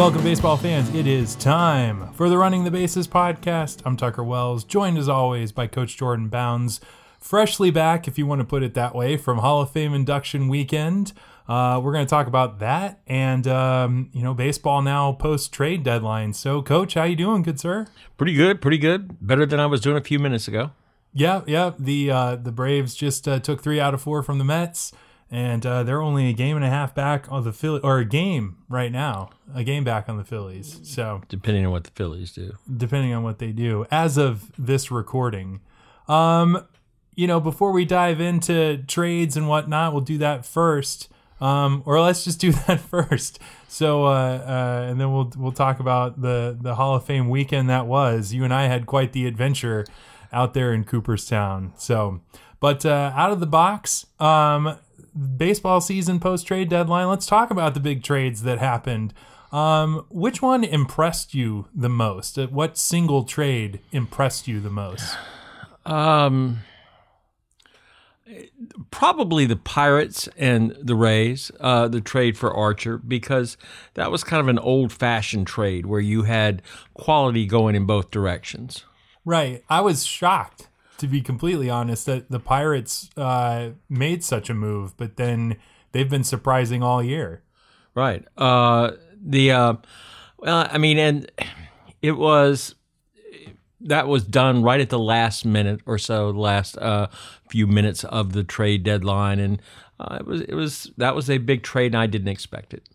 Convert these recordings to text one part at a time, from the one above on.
Welcome, baseball fans. It is time for the Running the Bases podcast. I'm Tucker Wells, joined as always by Coach Jordan Bounds, freshly back, if you want to put it that way, from Hall of Fame induction weekend. Uh, we're going to talk about that and um, you know baseball now post trade deadline. So, Coach, how you doing, good sir? Pretty good, pretty good. Better than I was doing a few minutes ago. Yeah, yeah. The uh, the Braves just uh, took three out of four from the Mets, and uh, they're only a game and a half back on the Philly, or a game right now, a game back on the Phillies. So Depending on what the Phillies do. depending on what they do, as of this recording, um, you know, before we dive into trades and whatnot, we'll do that first. Um, or let's just do that first. So, uh, uh, and then we'll we'll talk about the the Hall of Fame weekend that was. You and I had quite the adventure out there in Cooperstown. So, but uh, out of the box, um, baseball season post trade deadline. Let's talk about the big trades that happened. Um, which one impressed you the most? Uh, What single trade impressed you the most? Um, probably the Pirates and the Rays, uh, the trade for Archer, because that was kind of an old fashioned trade where you had quality going in both directions. Right. I was shocked, to be completely honest, that the Pirates uh, made such a move, but then they've been surprising all year. Right. Uh, the uh, well, I mean, and it was that was done right at the last minute or so, the last uh, few minutes of the trade deadline, and uh, it was it was that was a big trade, and I didn't expect it.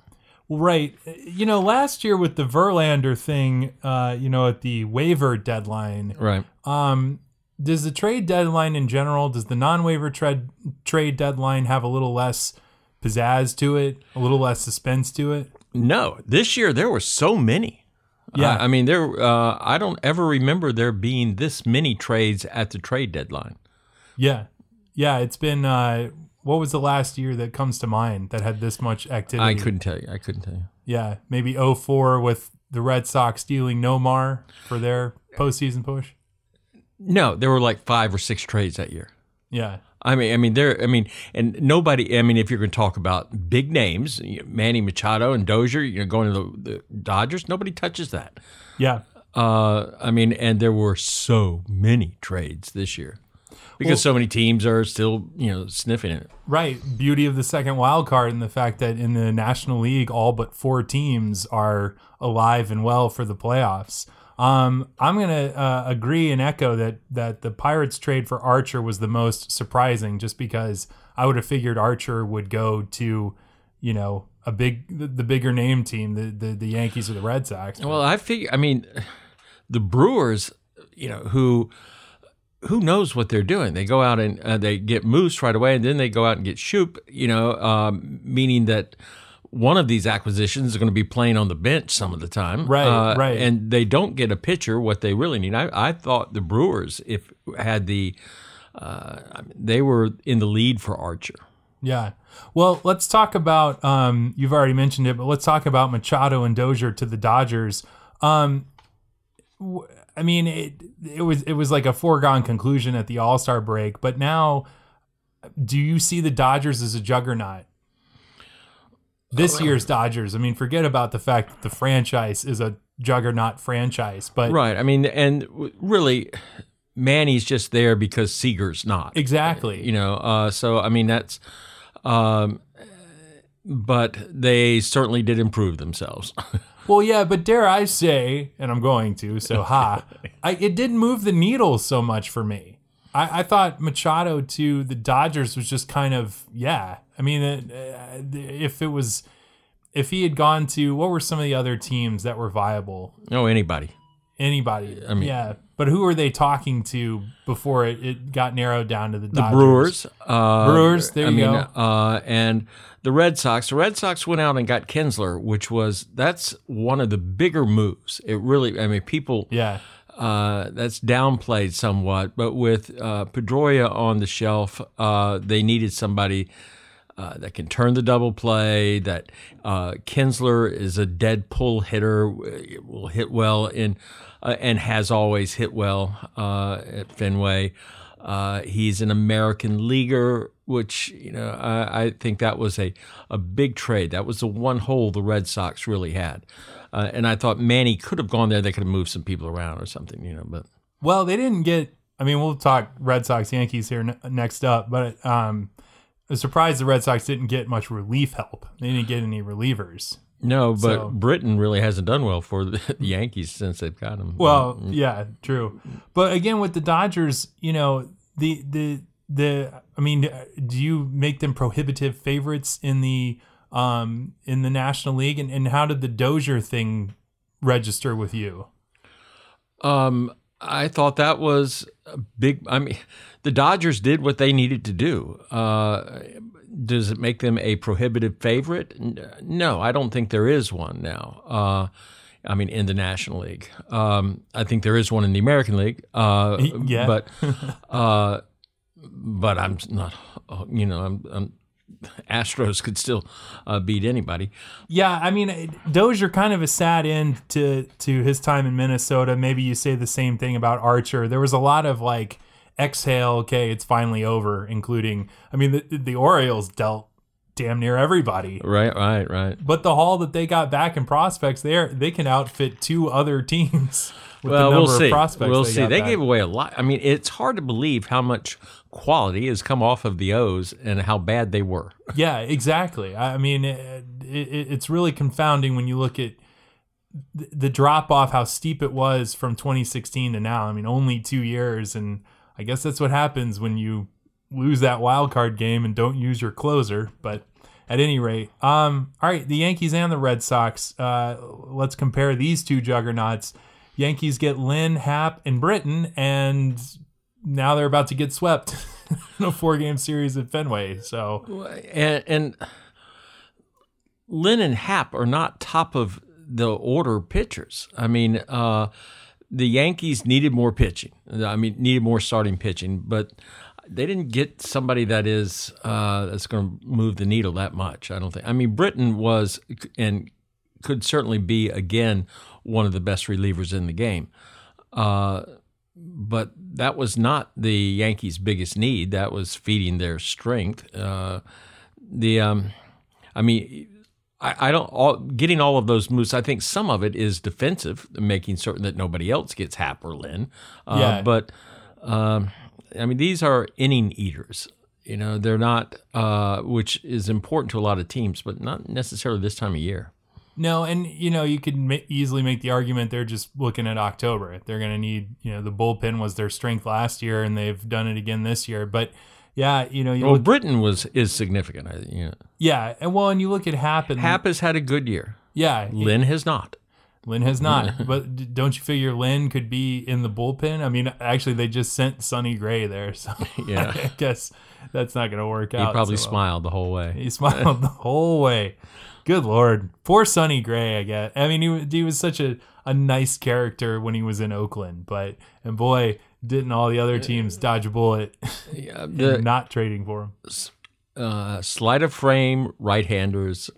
Right. You know, last year with the Verlander thing, uh, you know, at the waiver deadline, Right. um, does the trade deadline in general, does the non-waiver trade trade deadline have a little less pizzazz to it, a little less suspense to it? No, this year there were so many. Yeah. I, I mean, there. Uh, I don't ever remember there being this many trades at the trade deadline. Yeah. Yeah, it's been uh what was the last year that comes to mind that had this much activity? I couldn't tell you. I couldn't tell you. Yeah, maybe 04 with the Red Sox stealing Nomar for their postseason push. No, there were like five or six trades that year. Yeah. I mean, I mean, there. I mean, and nobody. I mean, if you're going to talk about big names, Manny Machado and Dozier, you know, going to the, the Dodgers, nobody touches that. Yeah. Uh, I mean, and there were so many trades this year because so many teams are still, you know, sniffing it. Right. Beauty of the second wild card and the fact that in the National League, all but four teams are alive and well for the playoffs. Um, I'm gonna uh, agree and echo that that the Pirates trade for Archer was the most surprising, just because I would have figured Archer would go to, you know, a big the, bigger name team, the, the the Yankees or the Red Sox. Well, I figure. I mean, the Brewers, you know, who who knows what they're doing? They go out and uh, they get Moose right away, and then they go out and get Schoop. You know, um, meaning that one of these acquisitions is going to be playing on the bench some of the time, Right, Uh, right. And they don't get a pitcher what they really need. I, I thought the Brewers, if had the, uh, they were in the lead for Archer. Yeah. Well, let's talk about. Um, you've already mentioned it, but let's talk about Machado and Dozier to the Dodgers. Um, w- I mean, it it was it was like a foregone conclusion at the All Star break, but now, do you see the Dodgers as a juggernaut? This year's Dodgers. I mean, forget about the fact that the franchise is a juggernaut franchise, but Right. I mean, and really, Manny's just there because Seager's not. exactly. you know uh, so i mean that's um, but they certainly did improve themselves Well, yeah, but dare I say, and I'm going to, so ha, I, it didn't move the needle so much for me. I, I thought Machado to the Dodgers was just kind of, yeah. I mean, uh, if it was, if he had gone to, what were some of the other teams that were viable? oh anybody Anybody. I mean- yeah. But who were they talking to before it, it got narrowed down to the the brewers uh, Brewers, there I you mean, go. uh, and the red sox the red sox went out and got kinsler which was that's one of the bigger moves it really i mean people Yeah. Uh, that's downplayed somewhat, but with uh, Pedroia on the shelf, uh, they needed somebody uh, that can turn the double play. That uh, Kinsler is a dead pull hitter, will hit well in, uh, and has always hit well uh, at Fenway. Uh, he's an American leaguer. Which you know I, I think that was a, a big trade. That was the one hole the Red Sox really had, uh, and I thought Manny could have gone there. They could have moved some people around or something, you know. But Well, they didn't get. I mean, we'll talk Red Sox Yankees here ne- next up, but um, I was surprised the Red Sox didn't get much relief help. They didn't get any relievers. no, but So- Britton really hasn't done well for the Yankees since they've got him. Well, yeah, true. But again, with the Dodgers, you know, the the the. I mean, do you make them prohibitive favorites in the um in the National League, and, and how did the Dozier thing register with you? Um, I thought that was a big. I mean, the Dodgers did what they needed to do. Uh, does it make them a prohibitive favorite? No, I don't think there is one now. Uh, I mean, in the National League, um, I think there is one in the American League. Uh, Yeah. but uh, but I'm not. You know, I'm. I'm Astros could still uh, beat anybody. Yeah, I mean, Dozier kind of a sad end to to his time in Minnesota. Maybe you say the same thing about Archer. There was a lot of like exhale. Okay, it's finally over. Including, I mean, the the Orioles dealt damn near everybody. Right, right, right. But the haul that they got back in prospects, there they can outfit two other teams with well, the number we'll see. prospects. We'll they see. They back. gave away a lot. I mean, it's hard to believe how much quality has come off of the O's and how bad they were. Yeah, exactly. I mean, it, it, it's really confounding when you look at the, drop off, how steep it was from 2016 to now. I mean, only two years, and I guess that's what happens when you lose that wild card game and don't use your closer. But at any rate, um, all right, the Yankees and the Red Sox. Uh, let's compare these two juggernauts. Yankees get Lynn, Happ, and Britton, and now they're about to get swept in a four game series at Fenway. So. And, and Lynn and Happ are not top of the order pitchers. I mean, uh, the Yankees needed more pitching. I mean, needed more starting pitching, but they didn't get somebody that is uh, that's going to move the needle that much. I don't think. I mean, Britton was and could certainly be again one of the best relievers in the game. Uh, but that was not the Yankees' biggest need. That was feeding their strength. Uh, the, um, I mean, I, I don't all getting all of those moves. I think some of it is defensive, making certain that nobody else gets Happ or Lynn. Uh, Yeah. But um, I mean, these are inning eaters. You know, they're not, uh, which is important to a lot of teams, but not necessarily this time of year. No, and you know you could ma- easily make the argument they're just looking at October. They're going to need, you know, the bullpen was their strength last year, and they've done it again this year. But yeah, you know, you Well, look, Britton was is significant. I, you know, yeah, and well, and you look at Happ and Happ has had a good year. yeah, Lynn has not. Lynn has not. but don't you figure Lynn could be in the bullpen? I mean, actually, they just sent Sonny Gray there, so Yeah. I guess that's not going to work He out. He probably so well. smiled the whole way. He smiled the whole way. Good lord, poor Sonny Gray. I guess. I mean, he he was such a, a nice character when he was in Oakland, but and boy, didn't all the other teams dodge a bullet Yeah, the not trading for him. uh, sleight of frame right-handers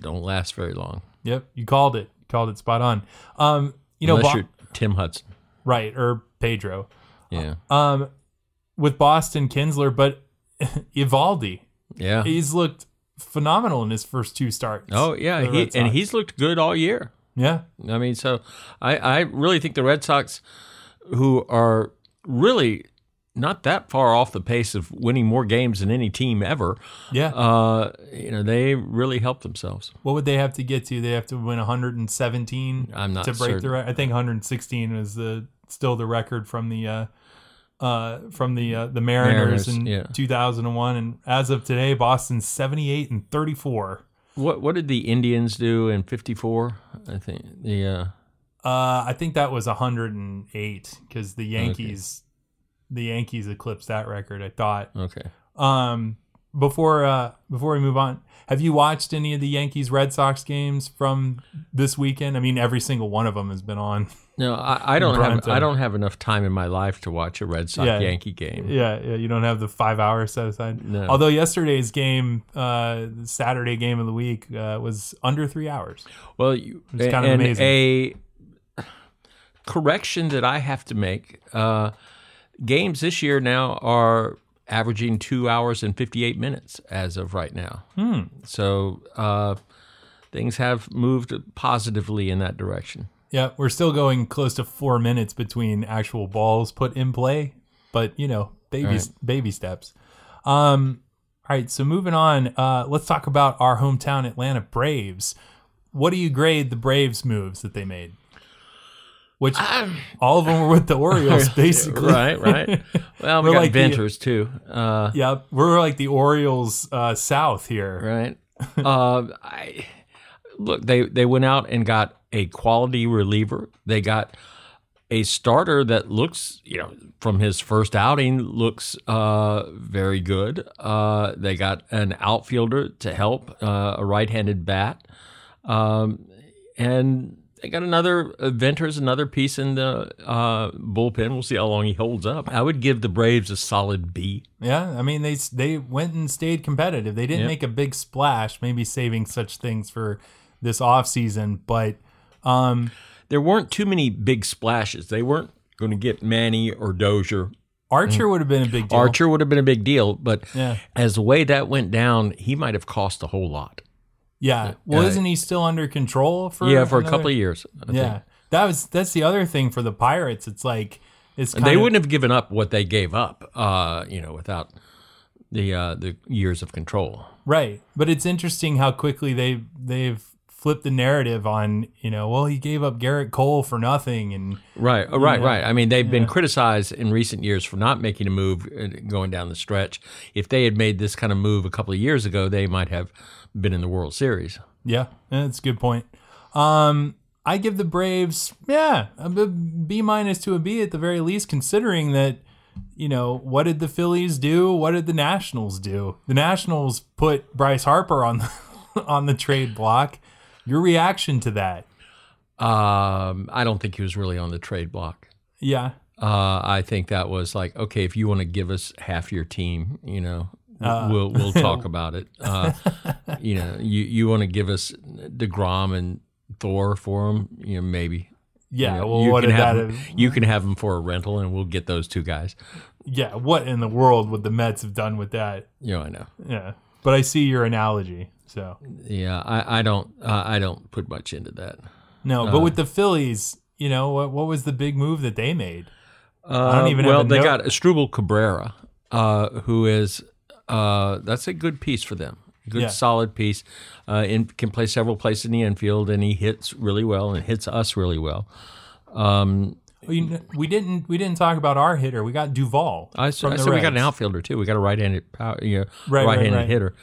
don't last very long, Yep, you called it. You called it spot on. Um, you know, unless Bo- you're Tim Hudson. right or Pedro. Yeah, Um, with Boston Kinsler, but Eovaldi, yeah. he's looked phenomenal in his first two starts. Oh yeah, he, and he's looked good all year. yeah, I mean, so I, I really think the Red Sox, who are really not that far off the pace of winning more games than any team ever, yeah. uh, you know, they really helped themselves. What would they have to get to? They have to win 117 I'm not to break certain. the record. I think 116 is the still the record from the uh, uh, from the uh, the Mariners, Mariners, in yeah. 2001. And as of today, Boston's 78 and 34. What what did the Indians do in '54? I think the uh, Uh, I think that was 108 because the Yankees the Yankees eclipsed that record. I thought. okay. Um, before uh, before we move on, have you watched any of the Yankees Red Sox games from this weekend? I mean, every single one of them has been on. No, I, I don't have. I don't have enough time in my life to watch a Red Sox Yeah. Yankee game. Yeah, yeah, you don't have the five hours set aside. No. Although yesterday's game, uh, Saturday game of the week, uh, was under three hours. Well, you, It's kind of and amazing. a correction that I have to make: uh, games this year now are averaging two hours and 58 minutes as of right now. Hmm. So uh, things have moved positively in that direction. Yeah, we're still going close to four minutes between actual balls put in play, but you know, baby Right. baby steps. Um, all right, so moving on, uh, let's talk about our hometown Atlanta Braves. What do you grade the Braves moves that they made? Which all of them were with the Orioles, basically. right, right. Well, we We're got like the- Venters too. Uh, Yep, we're like the Orioles uh, South here. right. uh, I look. They they went out and got a quality reliever. They got a starter that looks, you know, from his first outing, looks uh, very good. Uh, they got an outfielder to help, uh, a right-handed bat, um, and they got another uh, Venters, another piece in the uh, bullpen. We'll see how long he holds up. I would give the Braves a solid B. Yeah, I mean they they went and stayed competitive. They didn't Yep. make a big splash, maybe saving such things for this off season, but um there weren't too many big splashes. They weren't going to get Manny or Dozier. Archer would have been a big deal. Archer would have been a big deal, but Yeah. as the way that went down, he might have cost a whole lot. Yeah. Well, Uh, isn't he still under control for yeah, for a couple of years. I Yeah. think. That was that's the other thing for the Pirates. It's like it's kind they of, wouldn't have given up what they gave up, uh, you know, without the uh, the years of control. right. But it's interesting how quickly they they've flipped the narrative on, you know, well, he gave up Gerrit Cole for nothing and Right, uh, right, Yeah. right. I mean, they've been criticized in recent years for not making a move uh, going down the stretch. If they had made this kind of move a couple of years ago, they might have been in the World Series. Yeah, that's a good point. Um, I give the Braves, yeah, a B B minus to a B at the very least, considering that, you know, what did the Phillies do? What did the Nationals do? The Nationals put Bryce Harper on the, on the trade block. Your reaction to that? Um, I don't think he was really on the trade block. Yeah, Uh, I think that was like, okay, if you want to give us half your team, you know, we'll we'll talk about it. Uh, you know, you you want to give us Degrom and Thor for him, you know, maybe. yeah. You know, well, you what can have that? Have, you can have them for a rental, and we'll get those two guys. yeah, what in the world would the Mets have done with that? You know, I know. Yeah, but I see your analogy. So Yeah, I, I don't uh, I don't put much into that. no, Uh. but with the Phillies, you know, what what was the big move that they made? Uh, don't even have well, they note. got Asdrubal Cabrera, uh, who is uh, that's a good piece for them. Good Yeah. solid piece. Uh, in, can play several places in the infield, and he hits really well and hits us really well. Um, We, we didn't we didn't talk about our hitter. We got Duvall. I, s- from I said we got an outfielder too. We got a right-handed, power, you know, Right, right, right-handed right. hitter.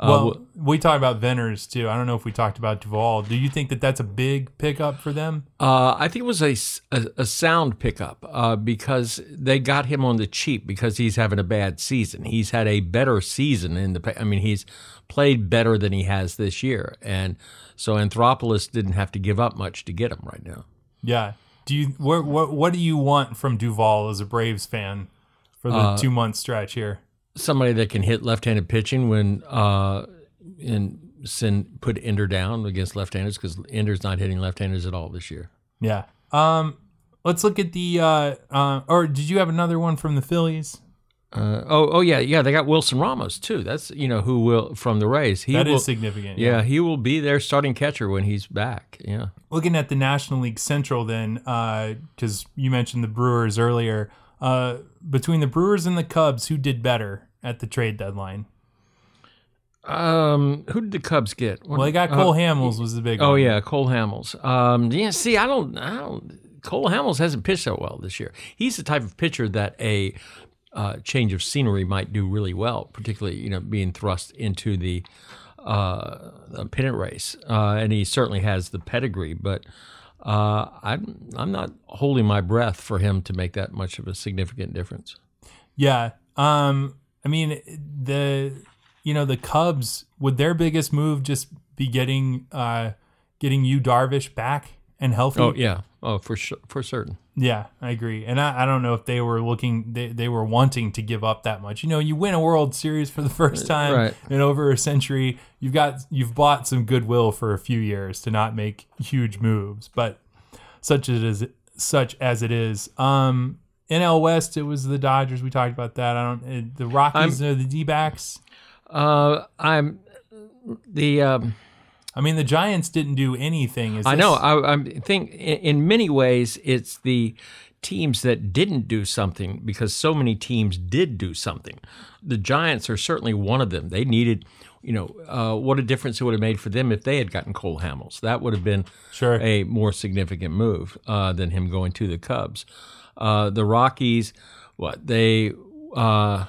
Uh, Well, w- we talked about Venters too. I don't know if we talked about Duvall. Do you think that that's a big pickup for them? Uh, I think it was a a sound pickup uh, because they got him on the cheap because he's having a bad season. He's had a better season in the. I mean, he's played better than he has this year, and so Anthopoulos didn't have to give up much to get him right now. Yeah. Do you what what what do you want from Duvall as a Braves fan for the Uh, two month stretch here? Somebody that can hit left-handed pitching when uh, and send put Ender down against left-handers because Ender's not hitting left-handers at all this year. Yeah. Um. Let's look at the. Uh. uh or did you have another one from the Phillies? Uh, oh, oh yeah, yeah. They got Wilson Ramos too. That's you know who will from the Rays. He That is will, significant. Yeah, he will be their starting catcher when he's back. Yeah. looking at the National League Central, then, because you mentioned the Brewers earlier, uh, between the Brewers and the Cubs, who did better at the trade deadline? Um, who did the Cubs get? Well, they got Cole Hamels was the big Oh one. yeah, Cole Hamels. Um, yeah. See, I don't, I don't. Cole Hamels hasn't pitched so well this year. He's the type of pitcher that a uh, change of scenery might do really well, particularly you know being thrust into the uh, pennant race, uh, and he certainly has the pedigree. But uh, I'm I'm not holding my breath for him to make that much of a significant difference. Yeah. Um. I mean, the you know the Cubs would their biggest move just be getting uh getting you Darvish back and healthy. Oh yeah, oh for sure, for certain. Yeah, I agree. And I, I don't know if they were looking, they, they were wanting to give up that much. You know, you win a World Series for the first time Right. in over a century. You've got, you've bought some goodwill for a few years to not make huge moves, but such as it is, such as it is. Um, NL West, it was the Dodgers. We talked about that. I don't. uh, The Rockies or the D backs. Uh, I'm the. Um, I mean, the Giants didn't do anything. Is I know. I, I think in, in many ways it's the teams that didn't do something because so many teams did do something. The Giants are certainly one of them. They needed, you know, uh, what a difference it would have made for them if they had gotten Cole Hamels. That would have been Sure. a more significant move uh, than him going to the Cubs. Uh, the Rockies, what they, uh,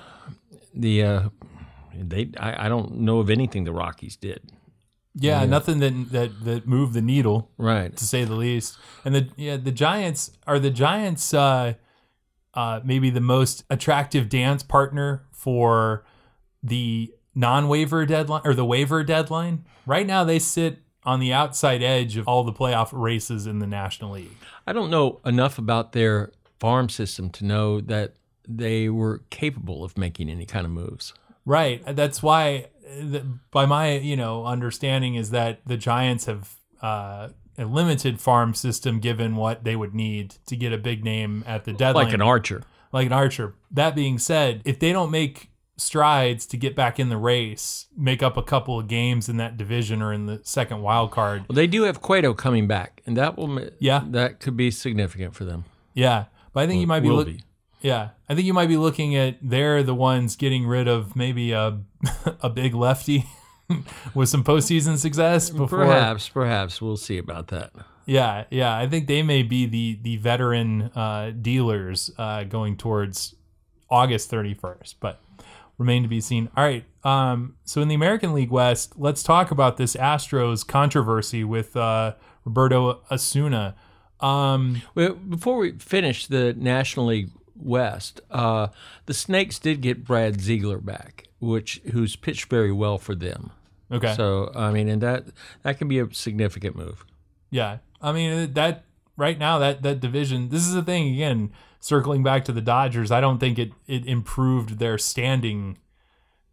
the uh, they, I, I don't know of anything the Rockies did. Yeah, nothing that that that moved the needle. Right. to say the least. And the yeah, the Giants are the Giants uh uh maybe the most attractive dance partner for the non-waiver deadline or the waiver deadline. Right now they sit on the outside edge of all the playoff races in the National League. I don't know enough about their farm system to know that they were capable of making any kind of moves. Right. That's why by my, you know, understanding is that the Giants have uh a limited farm system given what they would need to get a big name at the deadline. Like an archer. like an archer. That being said, if they don't make strides to get back in the race, make up a couple of games in that division or in the second wild card, Well, they do have Cueto coming back, and that will Yeah. that could be significant for them. yeah. But I think you might be, look- be. Yeah. I think you might be looking at they're the ones getting rid of maybe a a big lefty with some postseason success before. Perhaps, perhaps we'll see about that. Yeah, yeah. I think they may be the the veteran uh, dealers uh, going towards August 31st, but remain to be seen. All right. Um, so in the American League West, let's talk about this Astros controversy with uh, Roberto Osuna. Um, Well, before we finish the National League West, uh, the Snakes did get Brad Ziegler back, which who's pitched very well for them. okay. So I mean, and that that can be a significant move. Yeah, I mean that right now that that division. This is the thing again. Circling back to the Dodgers, I don't think it it improved their standing.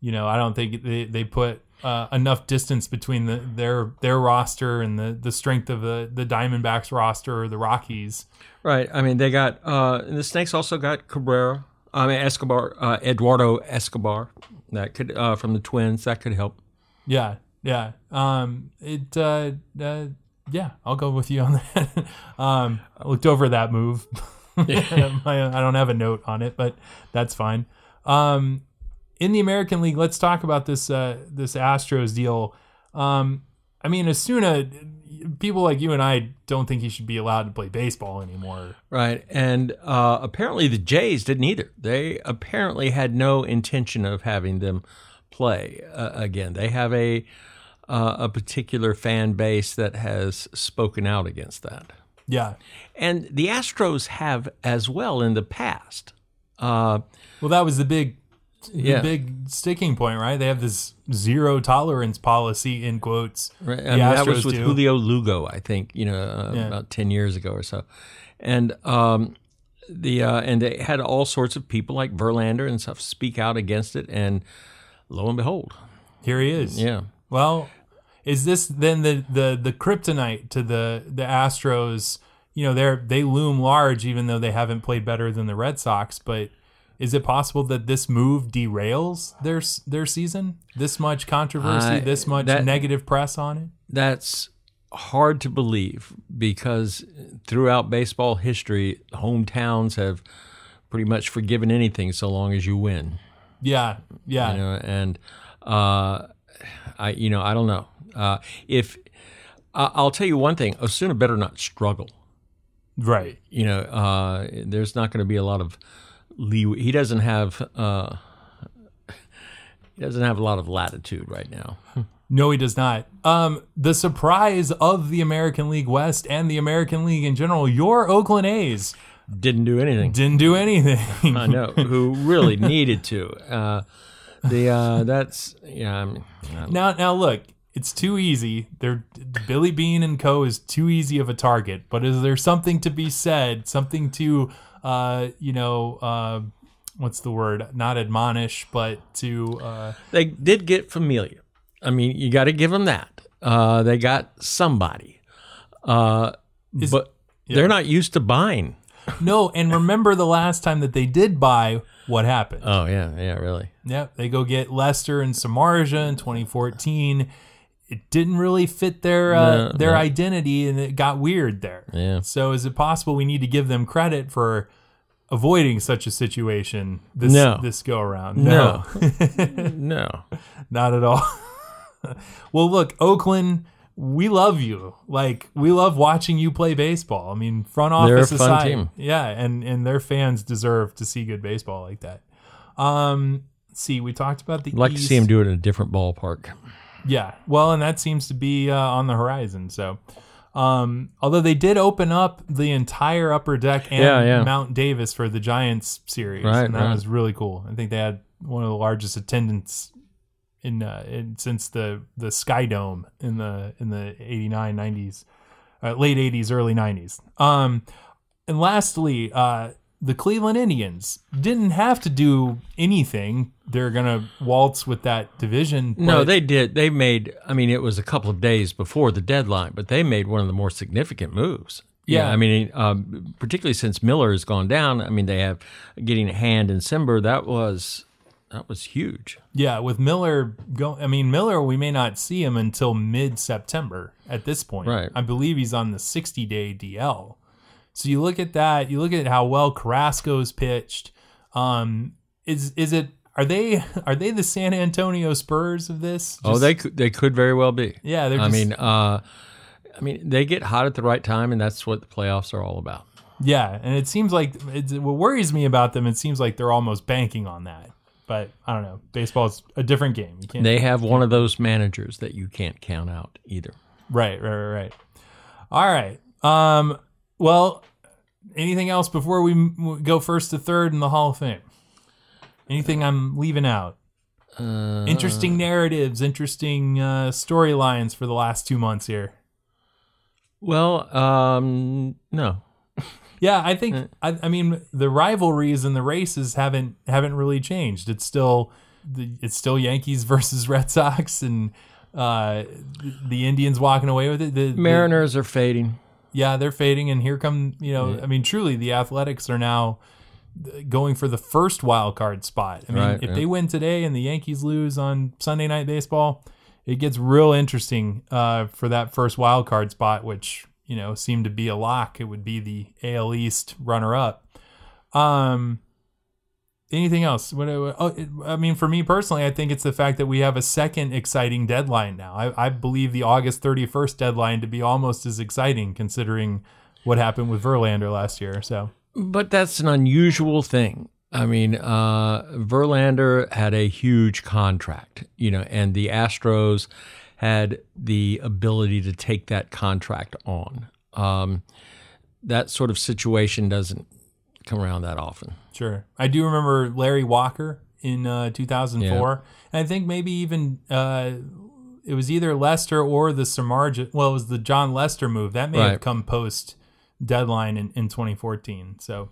You know, I don't think they they put uh, enough distance between the, their their roster and the the strength of the the Diamondbacks roster or the Rockies. Right. I mean, they got uh, and the Snakes also got Cabrera. I mean, Escobar, uh, Eduardo Escobar. That could uh, from the Twins. That could help. Yeah, yeah. Um, it. Uh, uh, yeah, I'll go with you on that. um, I looked over that move. I I don't have a note on it, but that's fine. Um, in the American League, let's talk about this uh, this Astros deal. Um, I mean, Osuna, people like you and I don't think he should be allowed to play baseball anymore. Right. And uh, apparently the Jays didn't either. They apparently had no intention of having them play uh, again. They have a uh, a particular fan base that has spoken out against that. Yeah. And the Astros have as well in the past. Uh, Well, that was the big, the Yeah. big sticking point, right? They have this zero tolerance policy in quotes. Right. The I mean, that was with do. Julio Lugo, I think, you know, uh, Yeah. about ten years ago or so, and um, the uh, and they had all sorts of people like Verlander and stuff speak out against it, and lo and behold, Here he is. yeah, Well, is this then the the the kryptonite to the the Astros? You know, they're they loom large, even though they haven't played better than the Red Sox. But is it possible that this move derails their their season? This much controversy, I- this much that- negative press on it. that's hard to believe because throughout baseball history, hometowns have pretty much forgiven anything so long as you win. Yeah, yeah, you know and uh i you know i don't know uh if I- i'll tell you one thing osuna better not struggle right. you know uh there's not going to be a lot of leeway he doesn't have uh he doesn't have a lot of latitude right now No, he does not. Um, the surprise of the American League West and the American League in general, your Oakland A's didn't do anything didn't do anything. i know who really needed to uh the uh that's yeah i mean I- Now, now look, it's too easy. They're Billy Beane and Co. is too easy of a target. But is there something to be said? Something to, uh, you know, uh, what's the word? Not admonish, but to, uh, they did get Familia. I mean, you got to give them that. Uh, they got somebody, uh, but they're not used to buying. no, and remember the last time that they did buy, what happened? Oh yeah, yeah, really. Yep, they go get Lester and Samardzija in 2014. It didn't really fit their uh, No, their no. identity, and it got weird there. Yeah. So, is it possible we need to give them credit for avoiding such a situation this No. this go around? No. no. not at all. well, look, Oakland, we love you. Like we love watching you play baseball. I mean, front They're a office fun aside, team. yeah, and and their fans deserve to see good baseball like that. Um, see, we talked about the I'd like to see him do it in a different ballpark. Yeah, well, and that seems to be uh, on the horizon. So, um, although they did open up the entire upper deck and Yeah, yeah. Mount Davis for the Giants series, Right, and that right. was really cool. I think they had one of the largest attendance in, uh, in since the the Sky Dome in the in the 89 90s, uh, late 80s, early 90s. Um, and lastly, uh, the Cleveland Indians didn't have to do anything. They're gonna waltz with that division. No, they did. They made. I mean, it was a couple of days before the deadline, but they made one of the more significant moves. Yeah. I mean, um, particularly since Miller has gone down. I mean, they have getting a Hand and Cimber. That was that was huge. Yeah, with Miller go I mean Miller we may not see him until mid-September at this point. Right. I believe he's on the 60-day DL. So you look at that, you look at how well Carrasco's pitched. Um is is it are they are they the San Antonio Spurs of this? oh, they could, they could very well be. Yeah, they're I mean, uh, I mean, they get hot at the right time, and that's what the playoffs are all about. yeah, and it seems like it's, what worries me about them it seems like they're almost banking on that. But I don't know. Baseball's a different game. You can't They have one of those managers that you can't count out either. Right, right, right, right. All right. Um. Well, anything else before we go first to third in the Hall of Fame? Anything I'm leaving out? Uh, Interesting narratives, interesting uh, storylines for the last two months here. Well, um, no. Yeah, I think I, I mean the rivalries and the races haven't haven't really changed. It's still the, it's still Yankees versus Red Sox and uh, the Indians walking away with it. The, the- Mariners are fading. yeah, they're fading, and here come you know. I mean, truly, the Athletics are now going for the first wild card spot. I mean, Right, if yeah. they win today and the Yankees lose on Sunday Night Baseball, it gets real interesting uh, for that first wild card spot, which you know seemed to be a lock. It would be the AL East runner up. Um. Anything else? What? Oh, it, I mean, for me personally, I think it's the fact that we have a second exciting deadline now. I, I believe the August 31st deadline to be almost as exciting, considering what happened with Verlander last year. So, But that's an unusual thing. I mean, uh, Verlander had a huge contract, you know, and the Astros had the ability to take that contract on. Um, that sort of situation doesn't come around that often. sure. I do remember Larry Walker in uh, 2004. And I think maybe even uh, it was either Lester or the Samardzija. Well, it was the Jon Lester move. That may have come post deadline in, in 2014. So,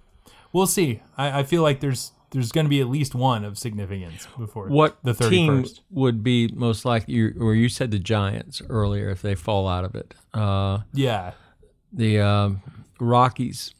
we'll see. I, I feel like there's there's going to be at least one of significance before What the 31st. team would be most likely, you- or you said the Giants earlier, if they fall out of it? Uh, Yeah. the um, Rockies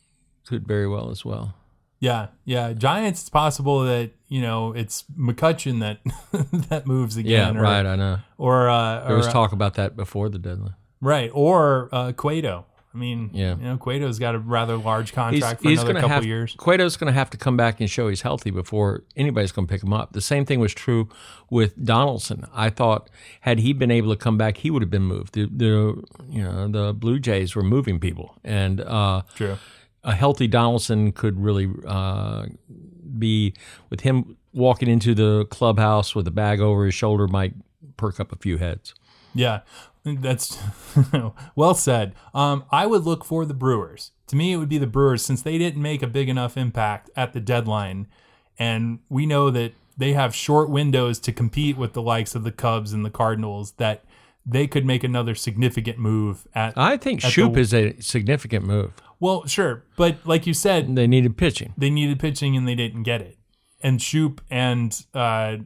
could very well as well. Yeah, yeah. Giants. It's possible that you know it's McCutchen that that moves Yeah, again. or, right. I know. Or uh, There or, was talk about that before the deadline. right, or uh, Cueto. I mean, Yeah. you know, Cueto's got a rather large He's, contract for he's another couple have years. Cueto's going to have to come back and show he's healthy before anybody's going to pick him up. The same thing was true with Donaldson. I thought had he been able to come back, he would have been moved. The, the you know the Blue Jays were moving people, and uh, True. a healthy Donaldson could really uh, be with him walking into the clubhouse with a bag over his shoulder might perk up a few heads. Yeah, that's well said. Um, I would look for the Brewers. To me, it would be the Brewers since they didn't make a big enough impact at the deadline, and we know that they have short windows to compete with the likes of the Cubs and the Cardinals. That they could make another significant move at. I think At Schoop the- is a significant move. well, sure, but like you said, They needed pitching. they needed pitching and they didn't get it. And Schoop and uh,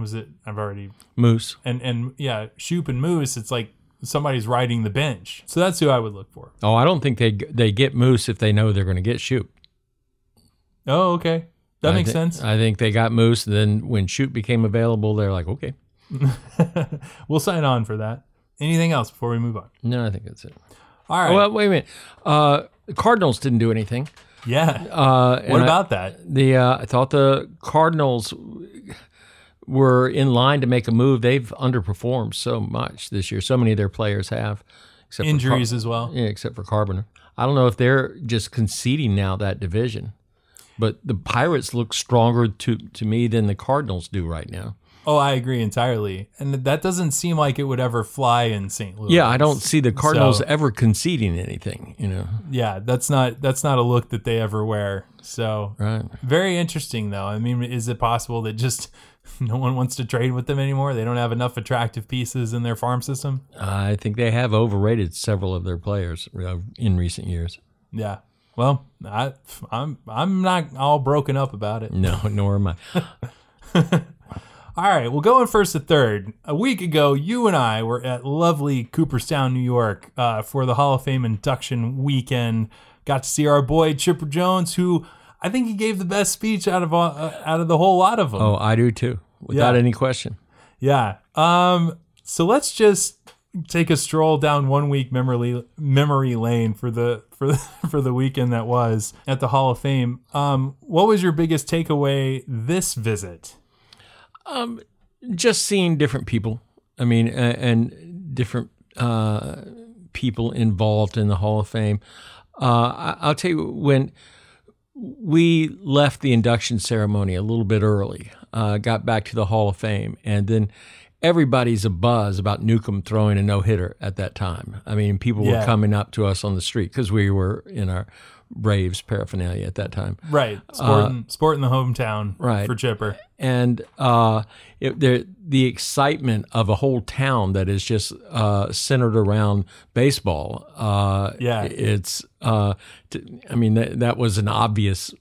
was it? I've already Moose. and and yeah, Schoop and Moose. It's like somebody's riding the bench. So that's who I would look for. Oh, I don't think they they get Moose if they know they're going to get Schoop. Oh, okay. That I makes thi- sense. I think they got Moose. Then when Schoop became available, they're like, okay. we'll sign on for that. Anything else before we move on? No, I think that's it. All right. Well, wait a minute. Uh, the Cardinals didn't do anything. yeah. Uh, what I- about that? the? Uh, I thought the Cardinals were in line to make a move. They've underperformed so much this year. So many of their players have, except Injuries For as well. Yeah, except for Carpenter. I don't know if they're just conceding now that division, but the Pirates look stronger to to me than the Cardinals do right now. Oh, I agree entirely. And that doesn't seem like it would ever fly in St. Louis. Yeah, I don't see the Cardinals So- ever conceding anything. You know, Yeah, that's not that's not a look that they ever wear. So right? very interesting though. I mean, is it possible that just no one wants to trade with them anymore? They don't have enough attractive pieces in their farm system? I think they have overrated several of their players uh, in recent years. Yeah. Well, I I'm I'm not all broken up about it. No, nor am I. All right, well, going first to third. A week ago, you and I were at lovely Cooperstown, New York, uh, for the Hall of Fame induction weekend. Got to see our boy Chipper Jones, who I think he gave the best speech out of all, uh, out of the whole lot of them. Oh, I do too, without Yeah. any question. Yeah. Um. So let's just take a stroll down one week memory memory lane for the for the, for the weekend that was at the Hall of Fame. Um. What was your biggest takeaway this visit? Just seeing different people. I mean, a- and different uh, people involved in the Hall of Fame. Uh, I- I'll tell you when we left the induction ceremony a little bit early, uh, got back to the Hall of Fame, and then everybody's a buzz about Newcomb throwing a no hitter at that time. I mean, people Yeah. were coming up to us on the street because we were in our Braves paraphernalia at that time. Right. Sporting sporting the hometown. right. For Chipper. and uh, it, there, the excitement of a whole town that is just uh, centered around baseball. Uh, Yeah. it's. Uh, t- I mean, that, that was an obvious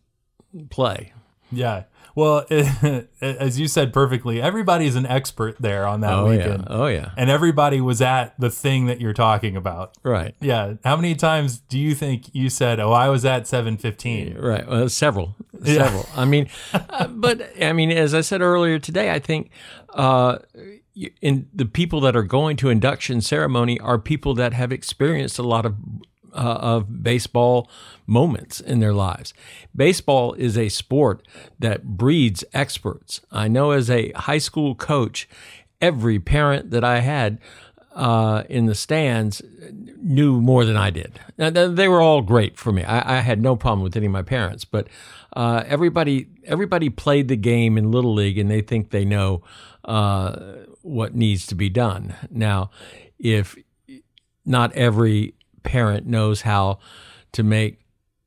play. Yeah. Well, as you said perfectly, everybody's an expert there on that Oh weekend. yeah, oh yeah, And everybody was at the thing that you're talking about. right, Yeah. How many times do you think you said, "Oh, I was at 7:15"? right. Well, several, Yeah. several. I mean, uh, but I mean, as I said earlier today, I think. Uh, in the people that are going to induction ceremony are people that have experienced a lot of uh, of baseball moments in their lives. Baseball is a sport that breeds experts. I know as a high school coach, every parent that I had uh, in the stands knew more than I did. Now, they were all great for me. I, I had no problem with any of my parents, but uh, everybody everybody played the game in little league, and they think they know uh, what needs to be done. Now, if not every parent knows how to make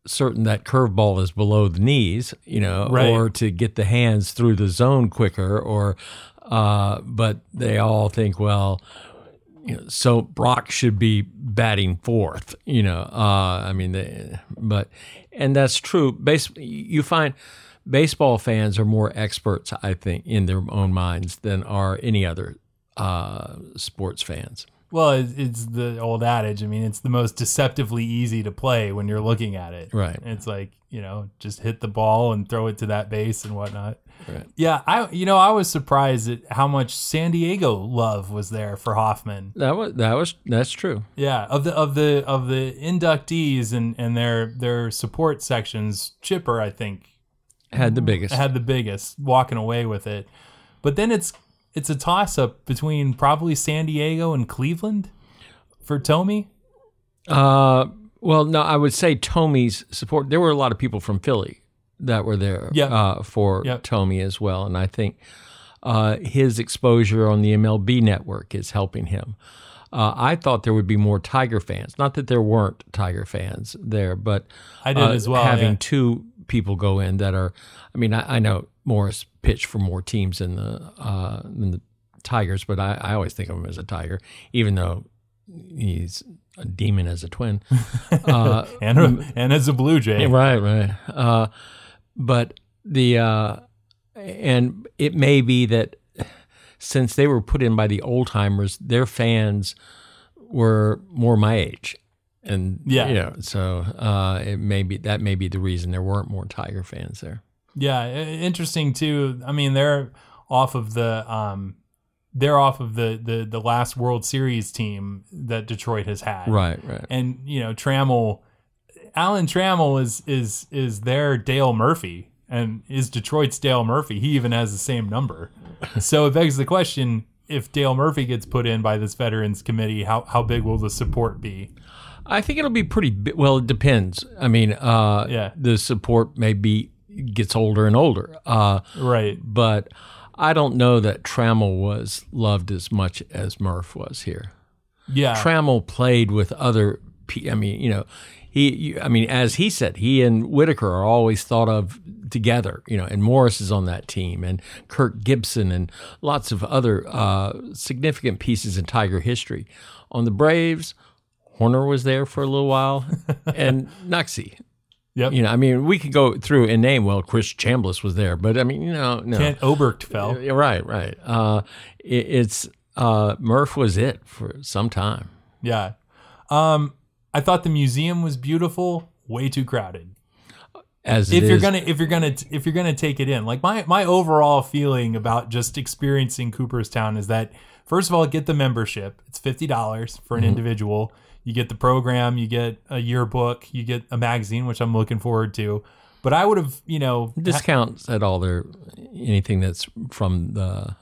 certain that curveball is below the knees, you know, Right. or to get the hands through the zone quicker, or uh, but they all think, well, you know, so Brock should be batting fourth, you know. Uh, I mean, they, but and that's true. Base, you find baseball fans are more experts, I think, in their own minds than are any other uh, sports fans. Well, it's, the old adage. I mean, it's the most deceptively easy to play when you're looking at it. Right. It's like you know, just hit the ball and throw it to that base and whatnot. Right. Yeah, I you know I was surprised at how much San Diego love was there for Hoffman. That was that was that's true. Yeah, of the of the of the inductees and and their their support sections, Chipper I think Had the biggest. had the biggest walking away with it. But then it's it's a toss up between probably San Diego and Cleveland for Thome. Uh, well, no, I would say Thome's support. There were a lot of people from Philly that were there Yep. uh, for Yep. Thome as well, and I think uh, his exposure on the MLB network is helping him. Uh, I thought there would be more Tiger fans. Not that there weren't Tiger fans there, but I did uh, as well, Having yeah. two people go in that are, I mean, I, I know Morris pitched for more teams than the uh, than the Tigers, but I, I always think of him as a Tiger, even though he's a demon as a twin. Uh, And and as a Blue Jay. right, right. Uh, but the uh, and it may be that since they were put in by the old timers, their fans were more my age, and Yeah. you know, so uh, it may be that may be the reason there weren't more Tiger fans there. Yeah, interesting too. I mean, they're off of the um, they're off of the the the last World Series team that Detroit has had. Right, right. And you know, Trammell, Alan Trammell is is is their Dale Murphy and is Detroit's Dale Murphy. He even has the same number. so it begs the question: If Dale Murphy gets put in by this Veterans Committee, how how big will the support be? I think it'll be pretty. Well, it depends. I mean, uh, Yeah. the support maybe gets older and older, uh, Right. but I don't know that Trammell was loved as much as Murph was here. Yeah. Trammell played with other. I mean, you know, he. I mean, as he said, he and Whitaker are always thought of together. You know, and Morris is on that team, and Kirk Gibson, and lots of other uh, significant pieces in Tiger history. On the Braves, Horner was there for a little while, and Knucksie. Yep. You know, I mean, we could go through and name. Well, Chris Chambliss was there, but I mean, you know, no. Ken Oberkfell. Right, right. Uh, it, it's uh, Murph was it for some time. Yeah. Um, I thought the museum was beautiful. Way too crowded. As if you're is- gonna if you're gonna if you're gonna take it in like my my overall feeling about just experiencing cooperstown is that first of all get the membership it's $50 for an Mm-hmm. individual you get the program you get a yearbook you get a magazine which i'm looking forward to but i would have you know discounts at all their anything that's from the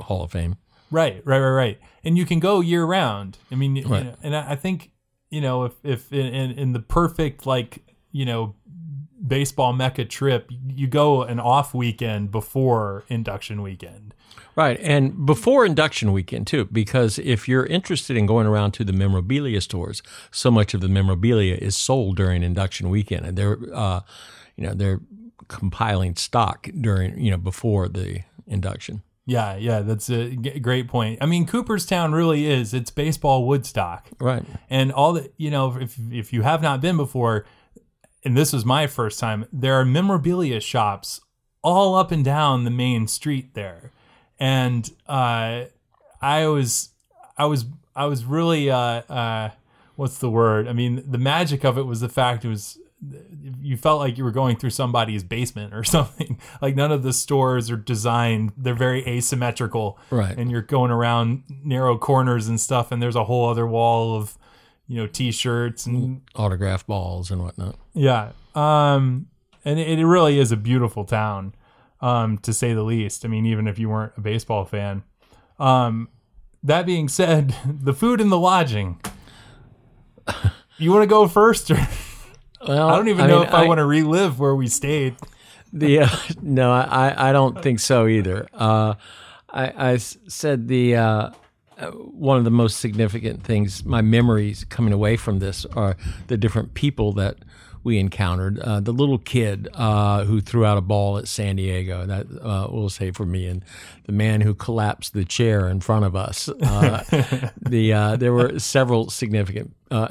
Hall of Fame. Right, right, right, right. And you can go year round. I mean, you know, and I think you know if if in in the perfect like you know baseball mecca trip, you go an off weekend before induction weekend. Right, and before induction weekend too, because if you're interested in going around to the memorabilia stores, so much of the memorabilia is sold during induction weekend, and they're, uh, you know, they're compiling stock during, you know, before the induction. Yeah, yeah, that's a g- great point. I mean, Cooperstown really is it's baseball Woodstock. Right. and all the you know if if you have not been before and this was my first time there are memorabilia shops all up and down the main street there and uh i was i was i was really uh uh what's the word? I mean the magic of it was the fact it was you felt like you were going through somebody's basement or something. Like none of the stores are designed they're very asymmetrical. Right. and you're going around narrow corners and stuff and there's a whole other wall of you know t-shirts and Autograph balls and whatnot. yeah. Um and it, it really is a beautiful town um to say the least. I mean even if you weren't a baseball fan. Um that being said the food and the lodging. You want to go first or Well, i don't even know mean, if i, want to relive where we stayed. The uh, no, I I don't think so either. Uh, I, I said the uh, uh, one of the most significant things, my memories coming away from this are the different people that we encountered. Uh, the little kid uh, who threw out a ball at San Diego, that uh, will say for me, and the man who collapsed the chair in front of us. Uh, the uh, there were several significant uh,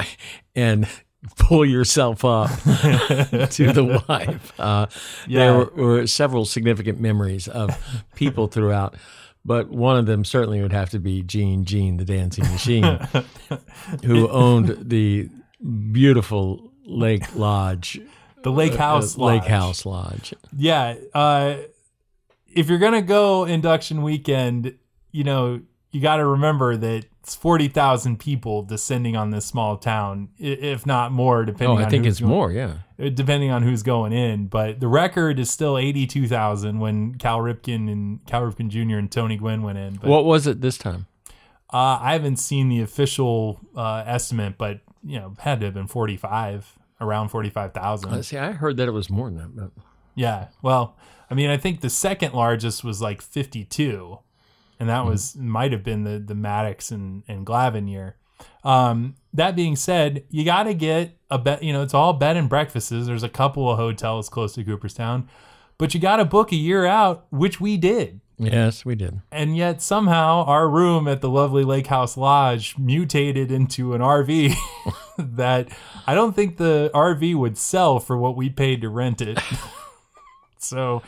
and. Pull yourself up to the wife. Uh, Yeah. There were, were several significant memories of people throughout, but one of them certainly would have to be Gene Gene, the dancing machine, who owned the beautiful Lake Lodge, the lake house uh, Lake House Lodge. yeah uh if you're gonna go induction weekend you know you got to remember that it's 40,000 people descending on this small town if not more depending Oh, I think it's going- more. Yeah, uh, depending on who's going in but the record is still 82,000 when Cal Ripken and Cal Ripken Jr. and Tony Gwynn went in but what was it this time? uh, I haven't seen the official uh, estimate but you know had to have been 45 around 45,000 Uh, see, I heard that it was more than that. But Yeah. Well, I mean, I think the second largest was like 52, and that was might have been the the Maddux and and Glavine year. Um, that being said, you got to get a bed. You know, it's all bed and breakfasts. There's a couple of hotels close to Cooperstown, but you got to book a year out, which we did. Yes, we did. And yet somehow our room at the lovely Lake House Lodge mutated into an RV that I don't think the RV would sell for what we paid to rent it. so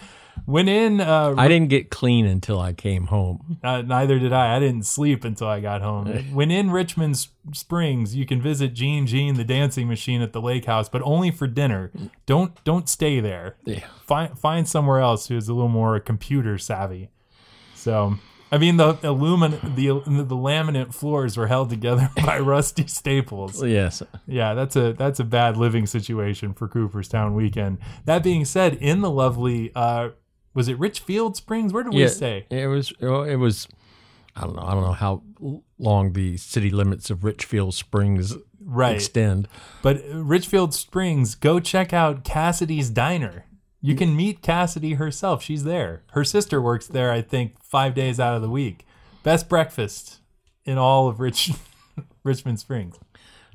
Went in. Uh, I didn't get clean until I came home. Uh, neither did I. I didn't sleep until I got home. when in Richmond Springs, you can visit Gene Gene the dancing machine at the lake house, but only for dinner. Don't don't stay there. Yeah. Find find somewhere else who's a little more computer savvy. So, I mean the aluminum the the laminate floors were held together by rusty staples. Yes. Yeah, that's a that's a bad living situation for Cooperstown weekend. That being said, in the lovely uh was it Richfield Springs? Where did we Yeah, stay? It was. It was. I don't know. I don't know how long the city limits of Richfield Springs Right. extend. But Richfield Springs, go check out Cassidy's Diner. You can meet Cassidy herself. She's there. Her sister works there, I think, five days out of the week. Best breakfast in all of Rich Richmond Springs.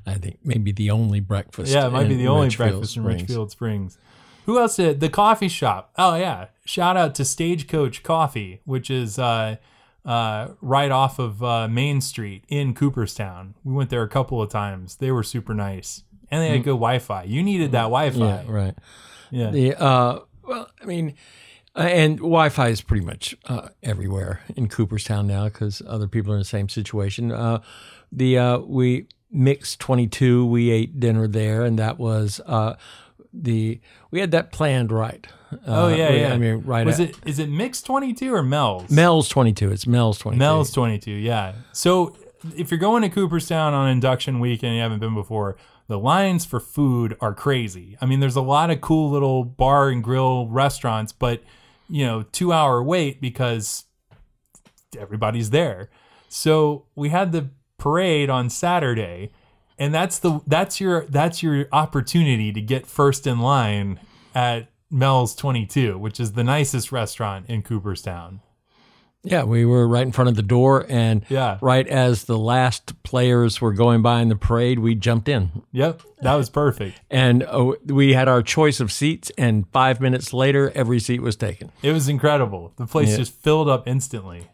I think maybe the only breakfast. Yeah, it might be in the only Richfield breakfast in Springs. Richfield Springs. Who else did the coffee shop? Oh yeah, shout out to Stagecoach Coffee, which is uh, uh, right off of uh, Main Street in Cooperstown. We went there a couple of times. They were super nice, and they had good Wi-Fi. You needed that Wi-Fi. Mm. Yeah, right. Yeah. The uh, well, I mean, uh, and Wi-Fi is pretty much uh, everywhere in Cooperstown now because other people are in the same situation. Uh, the uh, we mixed twenty two. We ate dinner there, and that was uh, the we had that planned right. Oh Uh, yeah, we- yeah. I mean, right. Was at, it is it Mix Twenty Two or Mel's? Mel's twenty two? It's Mel's twenty two. Mel's 22, yeah. So if you're going to Cooperstown on induction week and you haven't been before, the lines for food are crazy. I mean, there's a lot of cool little bar and grill restaurants, but you know, two hour wait because everybody's there. So we had the parade on Saturday, and that's the that's your that's your opportunity to get first in line at Mel's 22, which is the nicest restaurant in Cooperstown. Yeah, we were right in front of the door, and Yeah. right as the last players were going by in the parade, we jumped in. Yep, that was perfect. and uh, we had our choice of seats and five minutes later every seat was taken It was incredible. The place Yeah. just filled up instantly.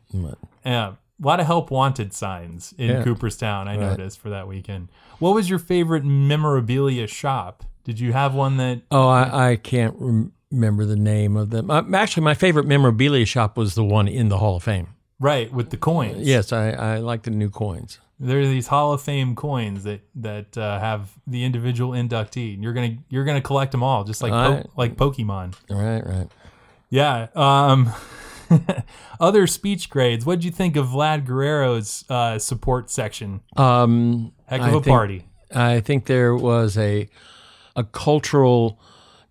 Yeah, a lot of help wanted signs in Yeah. Cooperstown. I noticed for that weekend. What was your favorite memorabilia shop? Did you have one that? oh i, I can't rem- remember the name of them uh, actually my favorite memorabilia shop was the one in the hall of fame Right with the coins. yes i, I like the new coins there are these Hall of Fame coins that that uh, have the individual inductee. And you're gonna you're gonna collect them all, just like po- Alright. like Pokemon. right right Yeah. Um, other speech grades. What'd you think of Vlad Guerrero's uh, support section? um Heck of I a think- party. i think there was a a cultural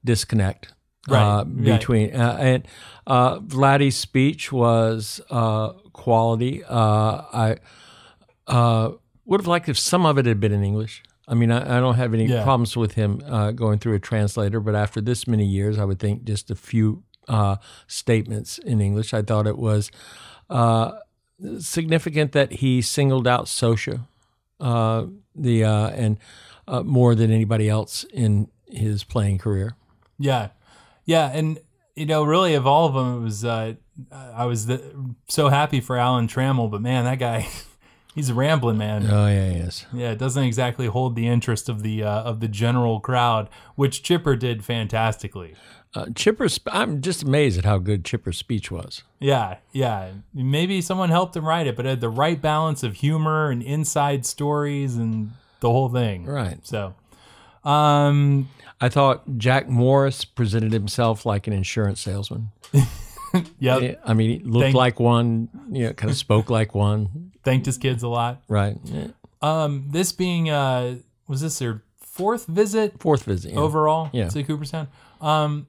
disconnect Right, uh, right. between uh, and uh, Vladdy's speech was uh, quality. Uh, I uh, would have liked if some of it had been in English. I mean, I, I don't have any Yeah. problems with him uh, going through a translator, but after this many years, I would think just a few uh, statements in English. I thought it was uh, significant that he singled out Sosha, uh, the uh, and uh, more than anybody else in his playing career. Yeah, yeah, and you know, really, of all of them, it was uh, I was the, so happy for Alan Trammell, but man, that guy, he's a rambling man. Oh yeah, yes. Yeah, it doesn't exactly hold the interest of the uh, of the general crowd, which Chipper did fantastically. Uh, Chipper's. I'm just amazed at how good Chipper's speech was. Yeah, yeah. Maybe someone helped him write it, but it had the right balance of humor and inside stories and the whole thing. Right. So, um, I thought Jack Morris presented himself like an insurance salesman. yeah, I mean, he looked Thank- like one. You know, kind of spoke like one. Thanked his kids a lot. Right. Yeah. Um, this being uh, was this their fourth visit Fourth visit. yeah. overall Yeah. to Cooperstown. Um,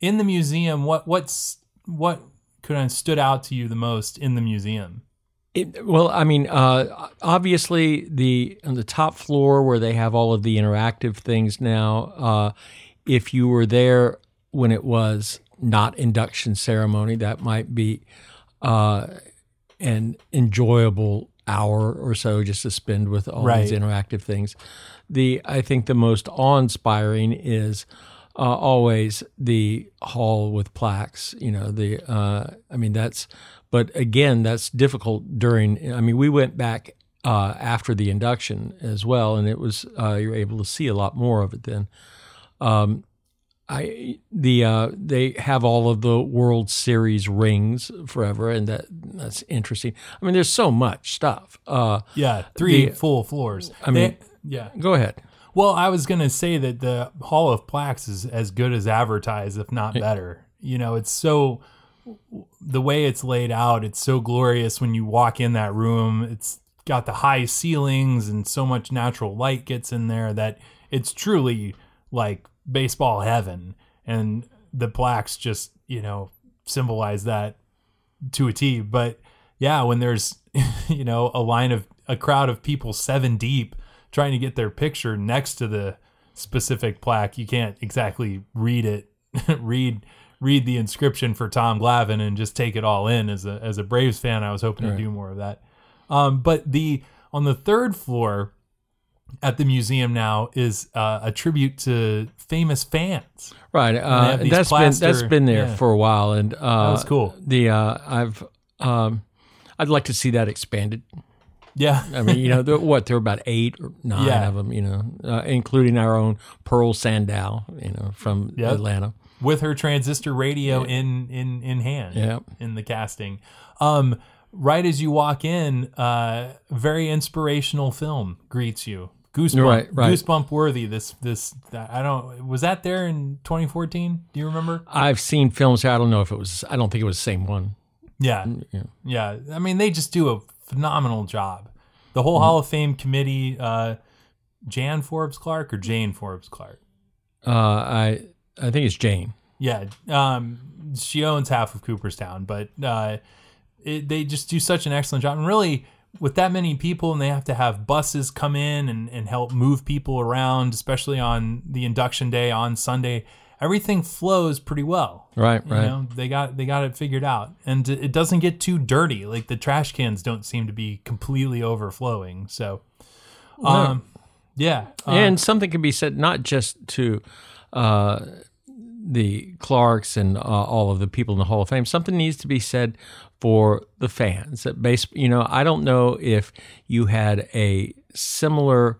in the museum, what what's what could have stood out to you the most in the museum? It, well, I mean, uh, obviously the on the top floor where they have all of the interactive things now. Uh, if you were there when it was not induction ceremony, that might be uh, an enjoyable hour or so just to spend with all these interactive things. The I think the most awe-inspiring is uh, always the hall with plaques. You know, the uh, I mean that's, but again, that's difficult during. I mean, we went back uh, after the induction as well, and it was uh, you're able to see a lot more of it then. Um, I the uh, they have all of the World Series rings forever, and that that's interesting. I mean, there's so much stuff. Uh, Yeah, three The- full floors. I mean- They- yeah. go ahead. Well, I was going to say that the Hall of Plaques is as good as advertised, if not better. You know, it's so the way it's laid out, it's so glorious when you walk in that room. It's got the high ceilings and so much natural light gets in there that it's truly like baseball heaven. And the plaques just, you know, symbolize that to a T. But yeah, when there's, you know, a line of a crowd of people seven deep trying to get their picture next to the specific plaque, you can't exactly read it, read read the inscription for Tom Glavine and just take it all in. As a as a Braves fan, I was hoping to do more of that. Um, but the on the third floor at the museum now is uh, a tribute to famous fans. Right. Uh, that's plaster- been that's been there yeah. for a while, and uh, was cool. The uh, I've um, I'd like to see that expanded. Yeah, I mean, you know, there, what there were about eight or nine Yeah. of them, you know, uh, including our own Pearl Sandow, you know, from Yep. Atlanta. With her transistor radio in in in hand Yeah. in the casting um right as you walk in uh very inspirational film greets you goosebump Right, right. goosebump worthy this this i don't was that there in 2014 do you remember I've seen films. I don't know if it was. I don't think it was the same one. yeah Yeah. yeah i mean they just do a phenomenal job the whole Mm-hmm. hall of fame committee uh jan forbes clark or jane forbes clark Uh, I I think it's Jane. Yeah, um, she owns half of Cooperstown, but uh, it, they just do such an excellent job. And really, with that many people, and they have to have buses come in and, and help move people around, especially on the induction day on Sunday. Everything flows pretty well. Right, You right. know, they got they got it figured out, and it doesn't get too dirty. Like the trash cans don't seem to be completely overflowing. So, um, yeah, uh, and something can be said not just to uh, the Clarks and uh, all of the people in the Hall of Fame. Something needs to be said for the fans. That base, you know, I don't know if you had a similar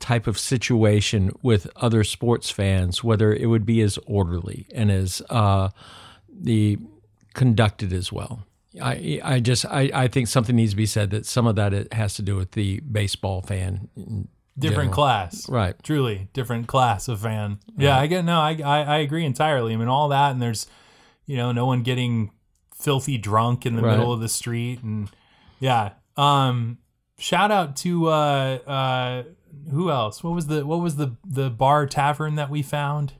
type of situation with other sports fans, whether it would be as orderly and as uh, the conducted as well. I, I just I, I think something needs to be said that some of that has to do with the baseball fan different general. class. Right. truly different class of fan. Yeah, I get no, I, I I agree entirely. I mean, all that, and there's, you know, no one getting filthy drunk in the Right. middle of the street, and yeah. Um, shout out to uh uh who else? What was the what was the the bar tavern that we found?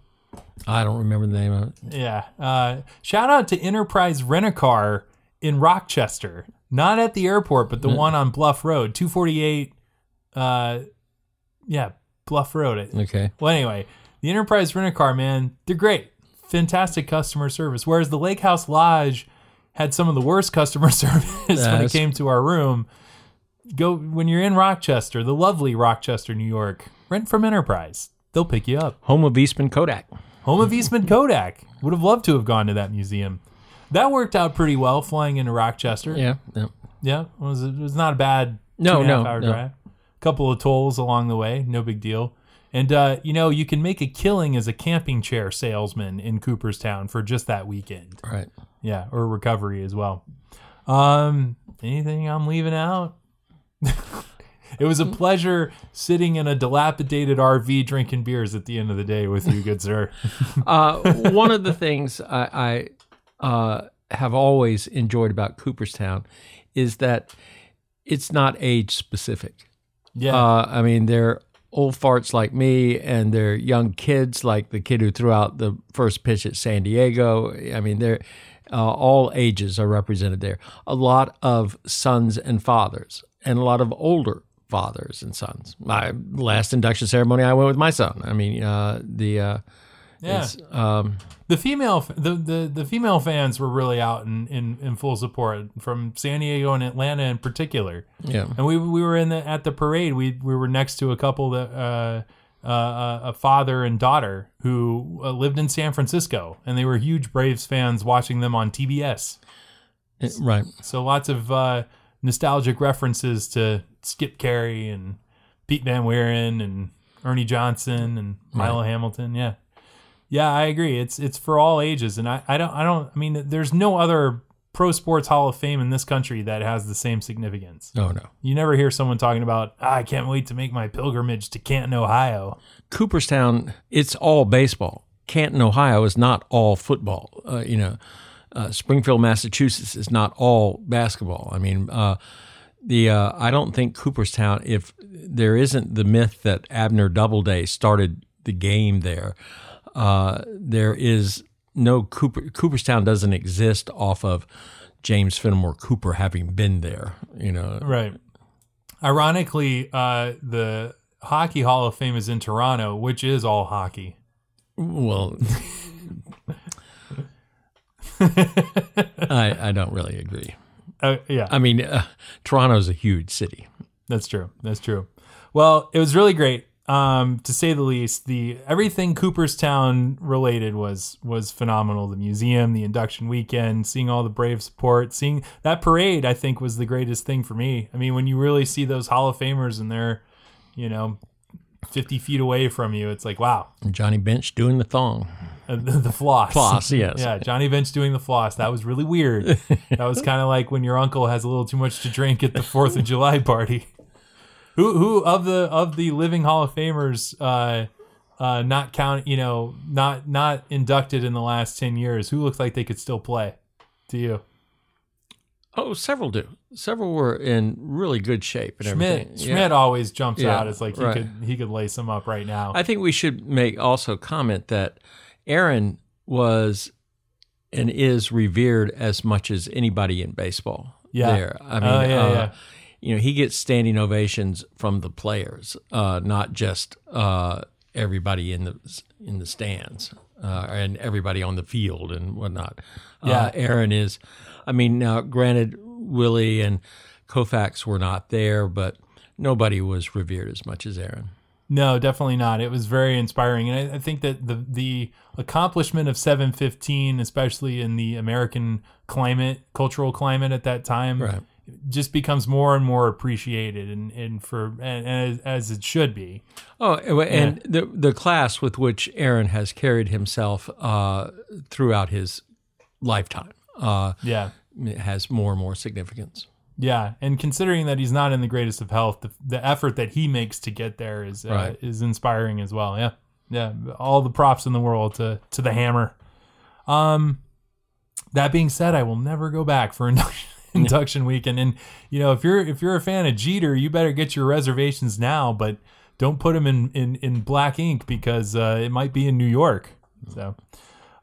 I don't remember the name of it. Yeah. Uh, shout out to Enterprise Rent a Car in Rochester, not at the airport, but the one on Bluff Road, two forty eight. Uh, yeah, Bluff Road. It. Okay. Well, anyway, the Enterprise Rent a Car, man, they're great. Fantastic customer service. Whereas the Lake House Lodge had some of the worst customer service when it That's- came to our room. Go when you're in Rochester, the lovely Rochester, New York, rent from Enterprise. They'll pick you up. Home of Eastman Kodak. Home of Eastman Kodak. Would have loved to have gone to that museum. That worked out pretty well flying into Rochester. Yeah. yeah. Yeah, it was, it was not a bad No, two and a half no, hour no. drive. Couple of tolls along the way, no big deal. And uh, you know, you can make a killing as a camping chair salesman in Cooperstown for just that weekend. Right. Yeah, or recovery as well. Um, anything I'm leaving out? it was a pleasure sitting in a dilapidated RV drinking beers at the end of the day with you, good sir. Uh, one of the things I, I uh, have always enjoyed about Cooperstown is that it's not age specific. Yeah. Uh, I mean, they're old farts like me, and they're young kids like the kid who threw out the first pitch at San Diego. I mean, they're uh, all ages are represented there. A lot of sons and fathers, and a lot of older fathers and sons. My last induction ceremony, I went with my son. I mean, uh, the uh, yeah. it's, um, the female the, the the female fans were really out in, in, in full support from San Diego and Atlanta in particular. yeah. And we we were in the at the parade. We we were next to a couple that uh, uh, a father and daughter who uh, lived in San Francisco, and they were huge Braves fans, watching them on TBS. Right. So lots of uh, nostalgic references to Skip Caray and Pete Van Wieren and Ernie Johnson and Milo Hamilton. Yeah, Yeah, I agree. It's it's for all ages, and I, I don't I don't I mean there's no other pro sports hall of fame in this country that has the same significance. Oh no. You never hear someone talking about ah, I can't wait to make my pilgrimage to Canton, Ohio. Cooperstown, it's all baseball. Canton, Ohio is not all football. Uh, you know, uh, Springfield, Massachusetts is not all basketball. I mean, uh, the uh, I don't think Cooperstown, if there isn't the myth that Abner Doubleday started the game there, uh, there is no Cooper. Cooperstown doesn't exist off of James Fenimore Cooper having been there. You know, Right. Ironically, uh, the Hockey Hall of Fame is in Toronto, which is all hockey. Well, I, I don't really agree. Uh, yeah, I mean, uh, Toronto's a huge city. That's true. That's true. Well, it was really great, um, to say the least. The everything Cooperstown related was was phenomenal. The museum, the induction weekend, seeing all the brave support, seeing that parade. I think was the greatest thing for me. I mean, when you really see those Hall of Famers and they're, you know, fifty feet away from you, it's like wow. Johnny Bench doing the thong. Uh, the, the floss. Floss, yes. Yeah, Johnny Bench doing the floss. That was really weird. that was kind of like when your uncle has a little too much to drink at the Fourth of July party. Who who of the of the living Hall of Famers, uh, uh, not count, you know, not not inducted in the last ten years, who looks like they could still play? To you, Oh, several do. Several were in really good shape and Schmidt. everything. Schmidt Yeah. always jumps Yeah, out. It's like he right. could he could lace them up right now. I think we should make also comment that Aaron was and is revered as much as anybody in baseball. Yeah. There. I mean, Oh, yeah, uh, yeah. You know, he gets standing ovations from the players, uh, not just uh, everybody in the in the stands uh, and everybody on the field and whatnot. Yeah. Uh, Aaron is. I mean, now granted, Willie and Koufax were not there, but nobody was revered as much as Aaron. No, definitely not. It was very inspiring, and I, I think that the the accomplishment of 715, especially in the American climate, cultural climate at that time, Right. Just becomes more and more appreciated, and and for and, and as, as it should be. Oh, and the the class with which Aaron has carried himself uh, throughout his lifetime uh, Yeah, has more and more significance. yeah, and considering that he's not in the greatest of health, the, the effort that he makes to get there is uh, Right. is inspiring as well. Yeah, yeah, all the props in the world to to the hammer. Um, that being said, I will never go back for induction, induction weekend. And you know, if you're if you're a fan of Jeter, you better get your reservations now. But don't put them in in, in black ink because uh, it might be in New York. So,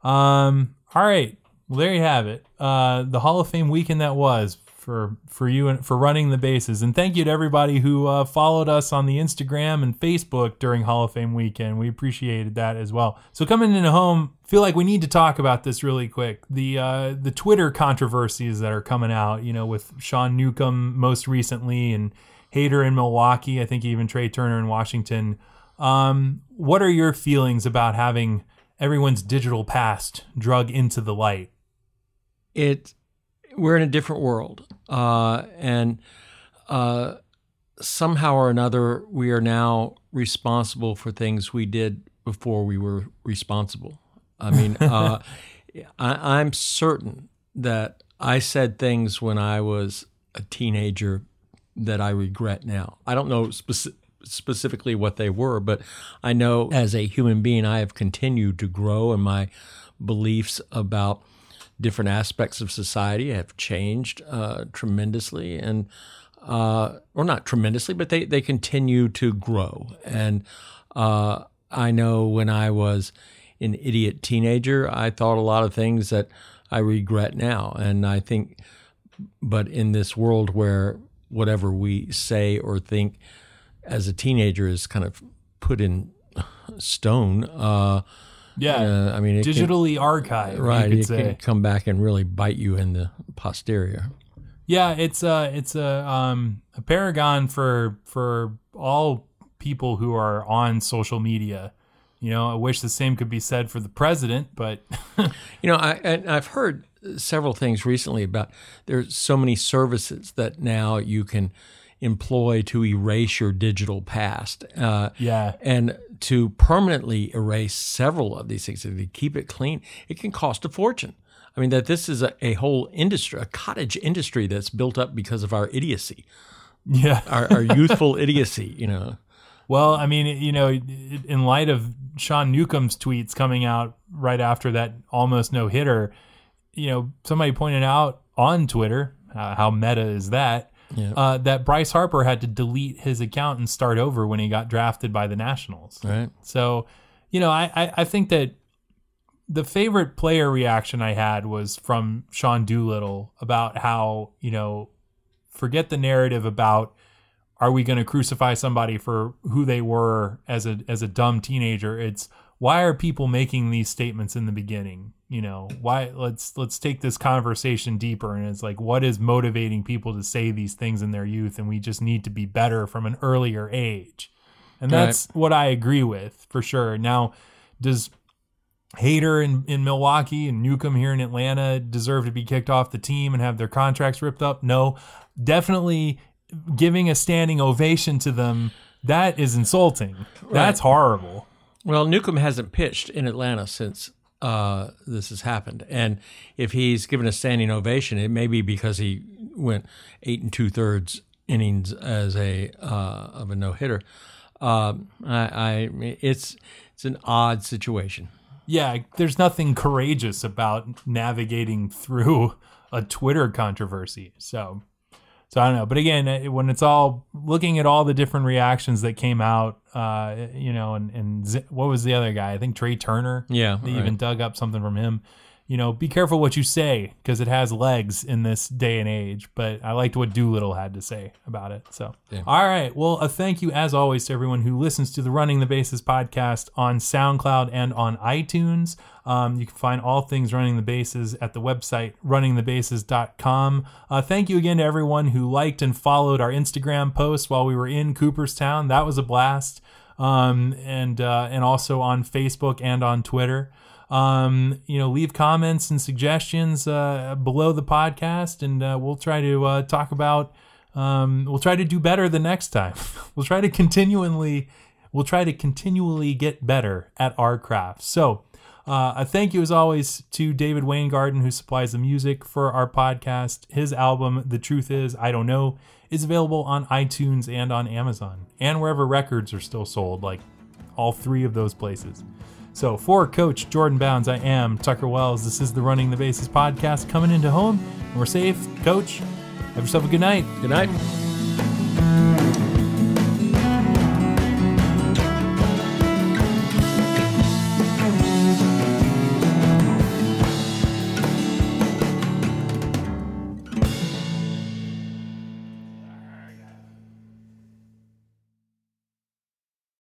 um, all right. Well, there you have it. Uh, the Hall of Fame weekend that was for for you and for running the bases. And thank you to everybody who uh, followed us on the Instagram and Facebook during Hall of Fame weekend. We appreciated that as well. So coming into home, feel like we need to talk about this really quick. The uh, the Twitter controversies that are coming out. You know, with Sean Newcomb most recently and Hader in Milwaukee. I think even Trey Turner in Washington. Um, what are your feelings about having everyone's digital past drug into the light? It we're in a different world, uh, and uh, somehow or another we are now responsible for things we did before we were responsible. I mean, uh, I, I'm certain that I said things when I was a teenager that I regret now. I don't know speci- specifically what they were, but I know as a human being, I have continued to grow and my beliefs about different aspects of society have changed uh, tremendously and uh, or not tremendously, but they, they continue to grow. And uh, I know when I was an idiot teenager, I thought a lot of things that I regret now. And I think, but in this world where whatever we say or think as a teenager is kind of put in stone, uh, Yeah, uh, I mean, it can- digitally archived. right, you it could can say. come back and really bite you in the posterior. Yeah, it's a it's a um a paragon for for all people who are on social media. You know, I wish the same could be said for the president, but You know, I, and I've heard several things recently about there's so many services that now you can employ to erase your digital past. Uh, Yeah. and to permanently erase several of these things, if you keep it clean, it can cost a fortune. I mean, that this is a, a whole industry, a cottage industry that's built up because of our idiocy, Yeah. our, our youthful idiocy, you know. Well, I mean, you know, in light of Sean Newcomb's tweets coming out right after that almost no hitter, you know, somebody pointed out on Twitter, uh, how meta is that, Yeah. uh, that Bryce Harper had to delete his account and start over when he got drafted by the Nationals. Right. So, you know, I, I, I think that the favorite player reaction I had was from Sean Doolittle about how, you know, forget the narrative about are we going to crucify somebody for who they were as a as a dumb teenager? It's why are people making these statements in the beginning? You know, why let's let's take this conversation deeper and it's like what is motivating people to say these things in their youth and we just need to be better from an earlier age. And Right. that's what I agree with for sure. Now, does Hader in, in Milwaukee and Newcomb here in Atlanta deserve to be kicked off the team and have their contracts ripped up? No. Definitely giving a standing ovation to them, that is insulting. That's horrible. Well, Newcomb hasn't pitched in Atlanta since uh, this has happened, and if he's given a standing ovation, it may be because he went eight and two thirds innings as a uh, of a no hitter. Um, I, I it's it's an odd situation. Yeah, there's nothing courageous about navigating through a Twitter controversy. So, so I don't know. But again, when it's all looking at all the different reactions that came out, uh, you know, and and Z- what was the other guy? I think Trey Turner. Yeah, they right. even dug up something from him. You know, be careful what you say because it has legs in this day and age. But I liked what Doolittle had to say about it. So, all right. Well, a thank you as always to everyone who listens to the Running the Bases podcast on SoundCloud and on iTunes. Um, you can find all things Running the Bases at the website runningthebases.com. Uh, thank you again to everyone who liked and followed our Instagram posts while we were in Cooperstown. That was a blast. Um, and uh, and also on Facebook and on Twitter. Um, you know, leave comments and suggestions uh, below the podcast, and uh, we'll try to uh, talk about. Um, we'll try to do better the next time. we'll try to continually. We'll try to continually get better at our craft. So, uh, a thank you as always to David Wayne who supplies the music for our podcast. His album, The Truth Is, I Don't Know, is available on iTunes and on Amazon, and wherever records are still sold, like all three of those places. So, for Coach Jordan Bounds, I am Tucker Wells. This is the Running the Bases podcast coming into home. And we're safe. Coach, have yourself a good night. Good night.